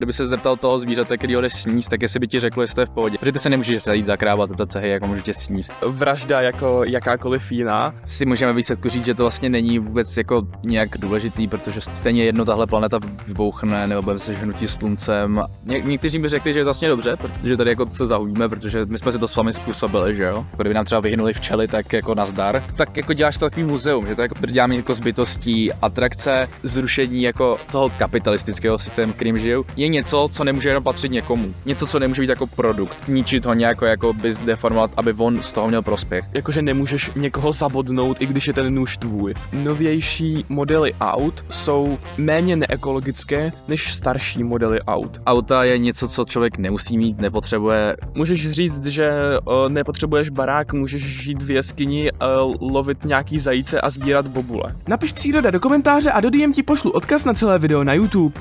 Kdyby se zeptal toho zvířete, který ho jde sníst, tak jestli by ti řekl, jestli je v pohodě. Protože ty se nemůžeš zajít zakrávat do cehy, jako můžete sníst. Vražda jako jakákoliv jiná. Si můžeme výsledku říct, že to vlastně není vůbec jako nějak důležitý, protože stejně jedno tahle planeta vybouchne nebo bude se hnutí sluncem. Ně- někteří by řekli, že je to vlastně dobře, protože tady jako se zahubíme, protože my jsme si to s vámi způsobili, že jo. Kdyby nám třeba vyhnuli včely, tak jako nazdar. Tak jako děláš to takový muzeum, že to jako děláme jako zbytostí, atrakce, zrušení jako toho kapitalistického systému, kterým žijou. Je něco, co nemůže jenom patřit někomu. Něco, co nemůže být jako produkt. Ničit ho nějak jako bys deformovat, aby on z toho měl prospěch. Jakože nemůžeš někoho zabodnout, i když je ten nůž tvůj. Novější modely aut jsou méně neekologické než starší modely aut. Auta je něco, co člověk nemusí mít, nepotřebuje. Můžeš říct, že uh, nepotřebuješ barák, můžeš žít v jeskyni, uh, lovit nějaký zajíce a sbírat bobule. Napiš příroda do komentáře a do DM ti pošlu odkaz na celé video na YouTube.